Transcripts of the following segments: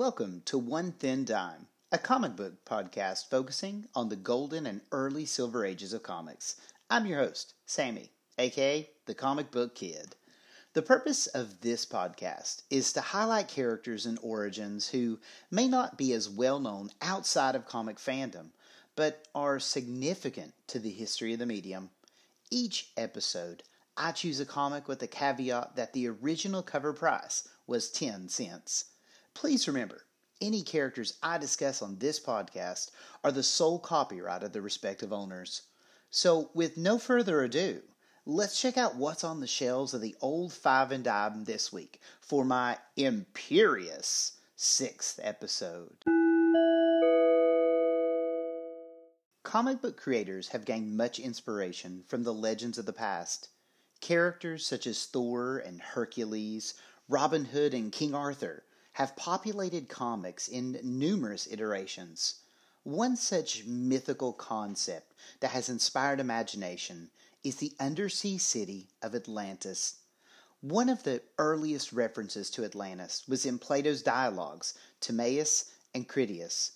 Welcome to One Thin Dime, a comic book podcast focusing on the golden and early silver ages of comics. I'm your host, Sammy, aka the Comic Book Kid. The purpose of this podcast is to highlight characters and origins who may not be as well known outside of comic fandom, but are significant to the history of the medium. Each episode, I choose a comic with the caveat that the original cover price was 10 cents. Please remember, any characters I discuss on this podcast are the sole copyright of the respective owners. So, with no further ado, let's check out what's on the shelves of the old five and dime this week for my imperious sixth episode. Comic book creators have gained much inspiration from the legends of the past. Characters such as Thor and Hercules, Robin Hood and King Arthur have populated comics in numerous iterations. One such mythical concept that has inspired imagination is the undersea city of Atlantis. One of the earliest references to Atlantis was in Plato's dialogues, Timaeus and Critias.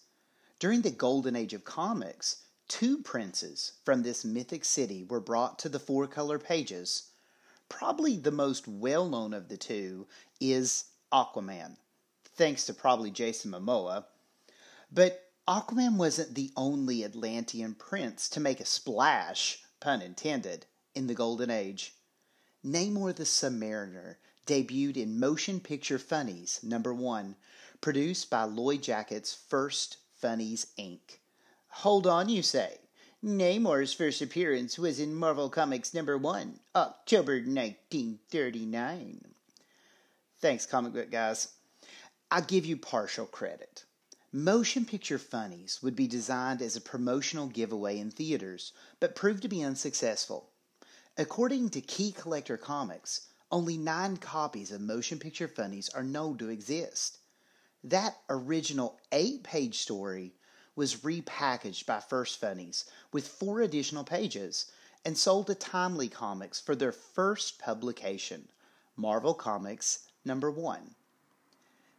During the golden age of comics, two princes from this mythic city were brought to the four color pages. Probably the most well known of the two is Aquaman, thanks to probably Jason Momoa. But Aquaman wasn't the only Atlantean prince to make a splash pun intended, in the Golden Age. Namor the Submariner debuted in Motion Picture Funnies number 1, produced by Lloyd Jacquet's First Funnies Inc. Hold on, you say. Namor's first appearance was in Marvel Comics number 1, October 1939. Thanks, comic book guys. I'll give you partial credit. Motion Picture Funnies would be designed as a promotional giveaway in theaters, but proved to be unsuccessful. According to Key Collector Comics, only nine copies of Motion Picture Funnies are known to exist. That original eight page story was repackaged by First Funnies with four additional pages and sold to Timely Comics for their first publication, Marvel Comics number 1.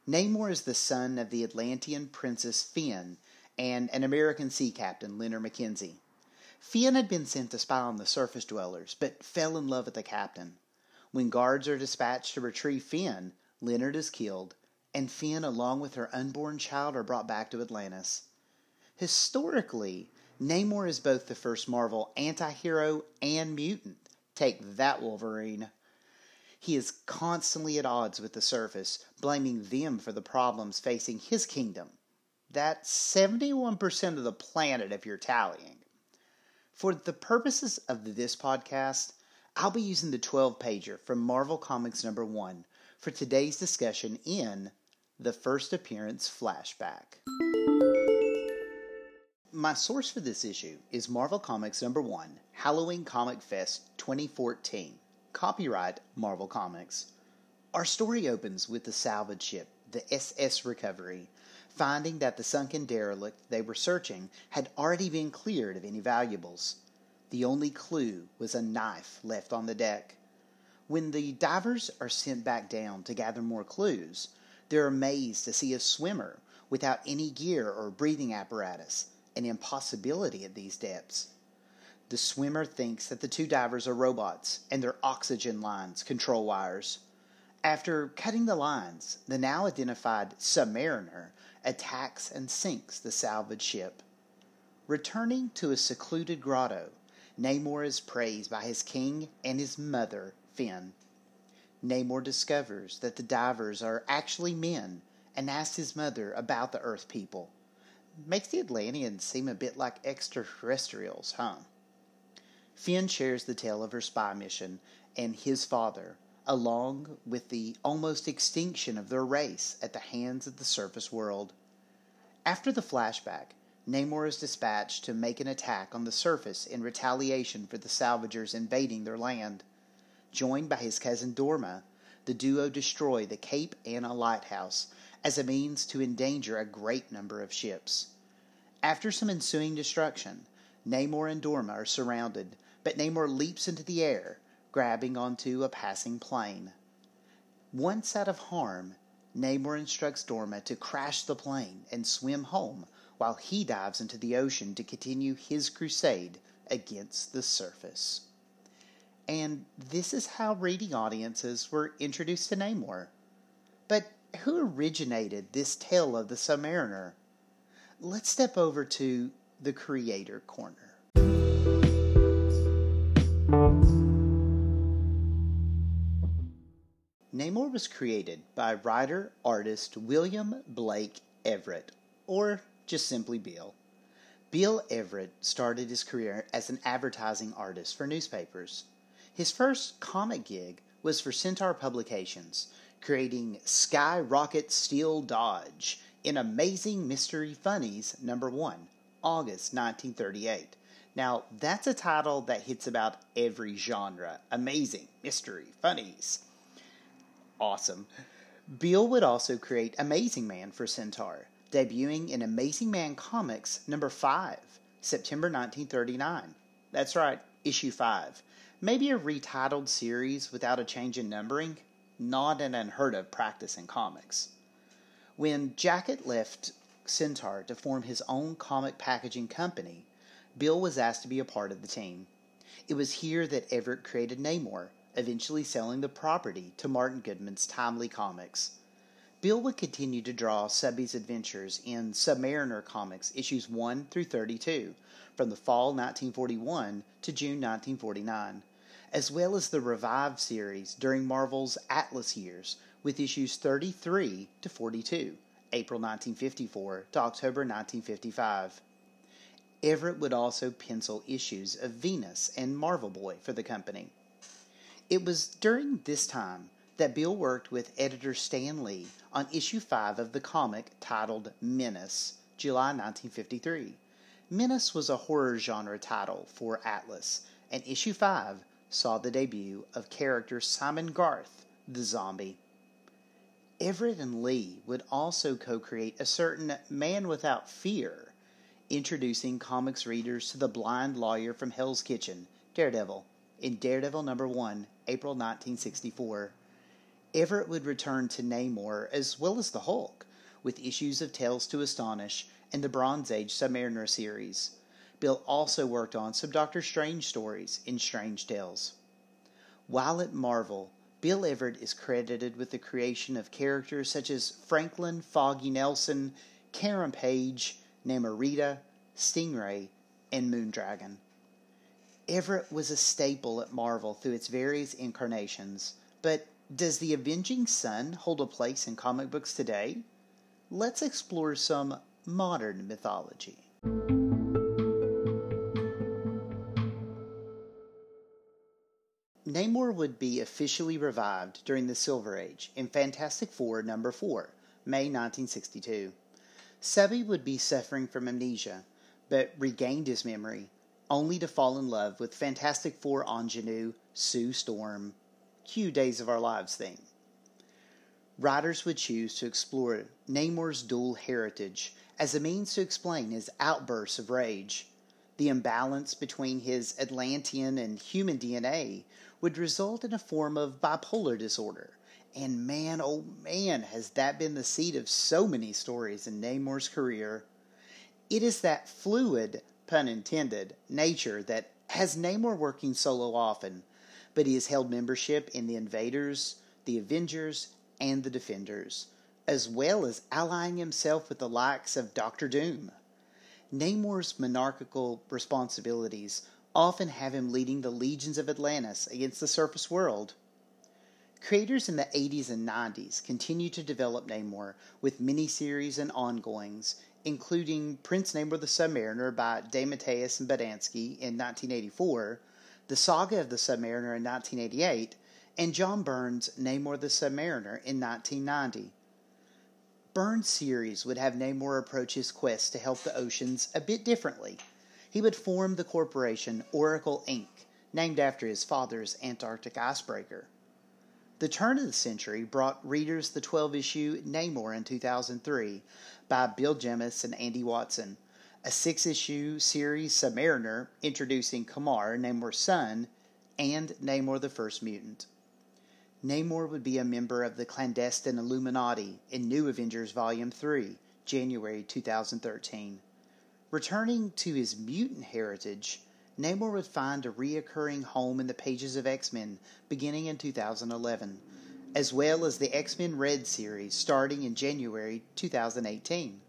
Namor is the son of the Atlantean princess Fionn and an American sea captain, Leonard Mackenzie. Fionn had been sent to spy on the surface dwellers, but fell in love with the captain. When guards are dispatched to retrieve Fionn, Leonard is killed, and Fionn, along with her unborn child, are brought back to Atlantis. Historically, Namor is both the first Marvel anti hero and mutant. Take that, Wolverine. He is constantly at odds with the surface, blaming them for the problems facing his kingdom. That's 71% of the planet if you're tallying. For the purposes of this podcast, I'll be using the 12 pager from Marvel Comics number 1 for today's discussion in the first appearance flashback. My source for this issue is Marvel Comics number 1, Halloween Comic Fest 2014. Copyright Marvel Comics. Our story opens with the salvage ship, the SS Recovery, finding that the sunken derelict they were searching had already been cleared of any valuables. The only clue was a knife left on the deck. When the divers are sent back down to gather more clues, they're amazed to see a swimmer without any gear or breathing apparatus, an impossibility at these depths. The swimmer thinks that the two divers are robots and their oxygen lines control wires. After cutting the lines, the now identified Submariner attacks and sinks the salvage ship. Returning to a secluded grotto, Namor is praised by his king and his mother, Finn. Namor discovers that the divers are actually men and asks his mother about the Earth people. Makes the Atlanteans seem a bit like extraterrestrials, huh? Fionn shares the tale of her spy mission and his father, along with the almost extinction of their race at the hands of the surface world. After the flashback, Namor is dispatched to make an attack on the surface in retaliation for the salvagers invading their land. Joined by his cousin Dorma, the duo destroy the Cape Anna lighthouse as a means to endanger a great number of ships. After some ensuing destruction, Namor and Dorma are surrounded but Namor leaps into the air, grabbing onto a passing plane. Once out of harm, Namor instructs Dorma to crash the plane and swim home while he dives into the ocean to continue his crusade against the surface. And this is how reading audiences were introduced to Namor. But who originated this tale of the Submariner? Let's step over to the Creator Corner. Namor was created by writer artist William Blake Everett, or just simply Bill. Bill Everett started his career as an advertising artist for newspapers. His first comic gig was for Centaur Publications, creating Skyrocket Steele Dodge in Amazing Mystery Funnies number 1, August 1938. Now, that's a title that hits about every genre. Amazing, mystery, funnies awesome. Bill would also create Amazing Man for Centaur, debuting in Amazing Man Comics number 5, September 1939. That's right, issue 5. Maybe a retitled series without a change in numbering? Not an unheard of practice in comics. When Jacquet left Centaur to form his own comic packaging company, Bill was asked to be a part of the team. It was here that Everett created Namor, eventually selling the property to Martin Goodman's Timely Comics. Bill would continue to draw Subby's adventures in Submariner Comics issues 1 through 32 from the fall 1941 to June 1949, as well as the revived series during Marvel's Atlas years with issues 33 to 42, April 1954 to October 1955. Everett would also pencil issues of Venus and Marvel Boy for the company. It was during this time that Bill worked with editor Stan Lee on issue 5 of the comic titled Menace, July 1953. Menace was a horror genre title for Atlas, and issue 5 saw the debut of character Simon Garth, the zombie. Everett and Lee would also co create a certain Man Without Fear, introducing comics readers to the blind lawyer from Hell's Kitchen, Daredevil, in Daredevil number 1, April 1964. Everett would return to Namor as well as the Hulk, with issues of Tales to Astonish and the Bronze Age Submariner series. Bill also worked on some Doctor Strange stories in Strange Tales. While at Marvel, Bill Everett is credited with the creation of characters such as Franklin Foggy Nelson, Karen Page, Namorita, Stingray, and Moondragon. Everett was a staple at Marvel through its various incarnations, but does the Avenging Son hold a place in comic books today? Let's explore some modern mythology. Namor would be officially revived during the Silver Age in Fantastic Four number 4, May 1962. Subby would be suffering from amnesia, but regained his memory only to fall in love with Fantastic Four ingenue Sue Storm. Cue Days of Our Lives theme. Writers would choose to explore Namor's dual heritage as a means to explain his outbursts of rage. The imbalance between his Atlantean and human DNA would result in a form of bipolar disorder. And man, oh man, has that been the seed of so many stories in Namor's career. It is that fluid, pun intended, nature that has Namor working solo often, but he has held membership in the Invaders, the Avengers, and the Defenders, as well as allying himself with the likes of Doctor Doom. Namor's monarchical responsibilities often have him leading the legions of Atlantis against the surface world. Creators in the 80s and 90s continue to develop Namor with miniseries and ongoings, including Prince Namor the Submariner by DeMatteis and Bodansky in 1984, The Saga of the Submariner in 1988, and John Byrne's Namor the Submariner in 1990. Byrne's series would have Namor approach his quest to help the oceans a bit differently. He would form the corporation Oracle Inc., named after his father's Antarctic icebreaker. The turn of the century brought readers the 12 issue Namor in 2003, by Bill Jemas and Andy Watson, a six issue series Submariner introducing Kamar, Namor's son, and Namor the First Mutant. Namor would be a member of the clandestine Illuminati in New Avengers Volume 3, January 2013. Returning to his mutant heritage, Namor would find a reoccurring home in the pages of X Men beginning in 2011, as well as the X Men Red series starting in January 2018.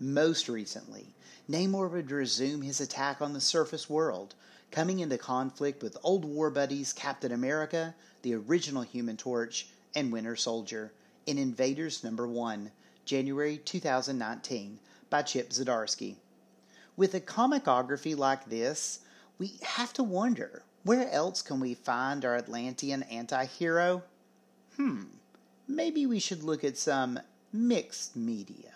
Most recently, Namor would resume his attack on the surface world, coming into conflict with old war buddies Captain America, the original Human Torch, and Winter Soldier in Invaders Number 1, January 2019, by Chip Zdarsky. With a comicography like this, we have to wonder where else can we find our Atlantean anti hero? Hmm, maybe we should look at some mixed media.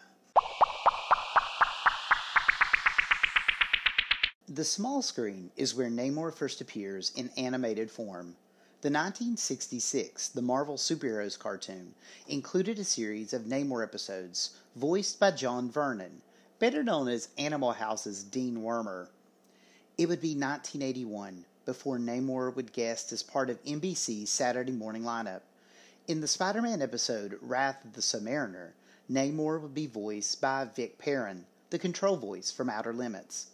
The small screen is where Namor first appears in animated form. The 1966 The Marvel Superheroes cartoon included a series of Namor episodes voiced by John Vernon, better known as Animal House's Dean Wormer. It would be 1981 before Namor would guest as part of NBC's Saturday morning lineup. In the Spider Man episode Wrath of the Submariner, Namor would be voiced by Vic Perrin, the control voice from Outer Limits.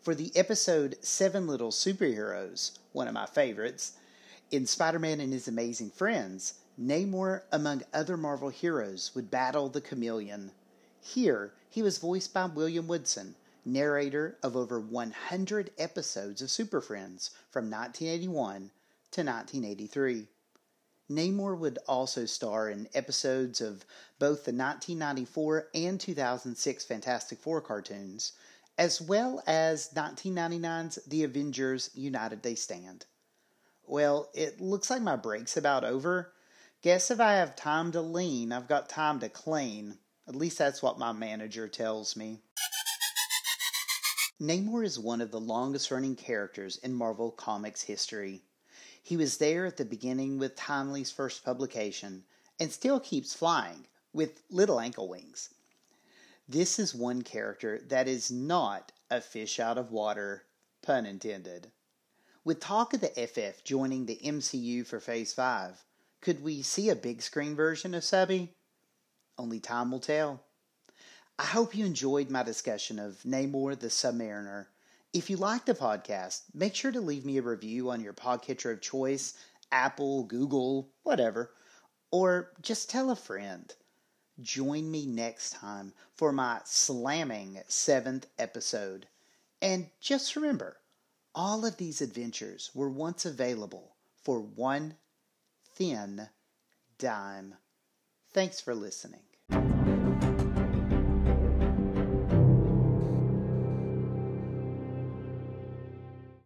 For the episode Seven Little Superheroes, one of my favorites, in Spider Man and His Amazing Friends, Namor, among other Marvel heroes, would battle the chameleon. Here, he was voiced by William Woodson, narrator of over 100 episodes of Super Friends from 1981 to 1983. Namor would also star in episodes of both the 1994 and 2006 Fantastic Four cartoons, as well as 1999's The Avengers United They Stand. Well, it looks like my break's about over. Guess if I have time to lean, I've got time to clean. At least that's what my manager tells me. Namor is one of the longest running characters in Marvel Comics history. He was there at the beginning with Timely's first publication and still keeps flying with little ankle wings. This is one character that is not a fish out of water, pun intended. With talk of the FF joining the MCU for Phase 5, could we see a big screen version of Subby? Only time will tell. I hope you enjoyed my discussion of Namor the Submariner. If you like the podcast, make sure to leave me a review on your podcatcher of choice, Apple, Google, whatever, or just tell a friend. Join me next time for my slamming seventh episode. And just remember, all of these adventures were once available for one thin dime. Thanks for listening.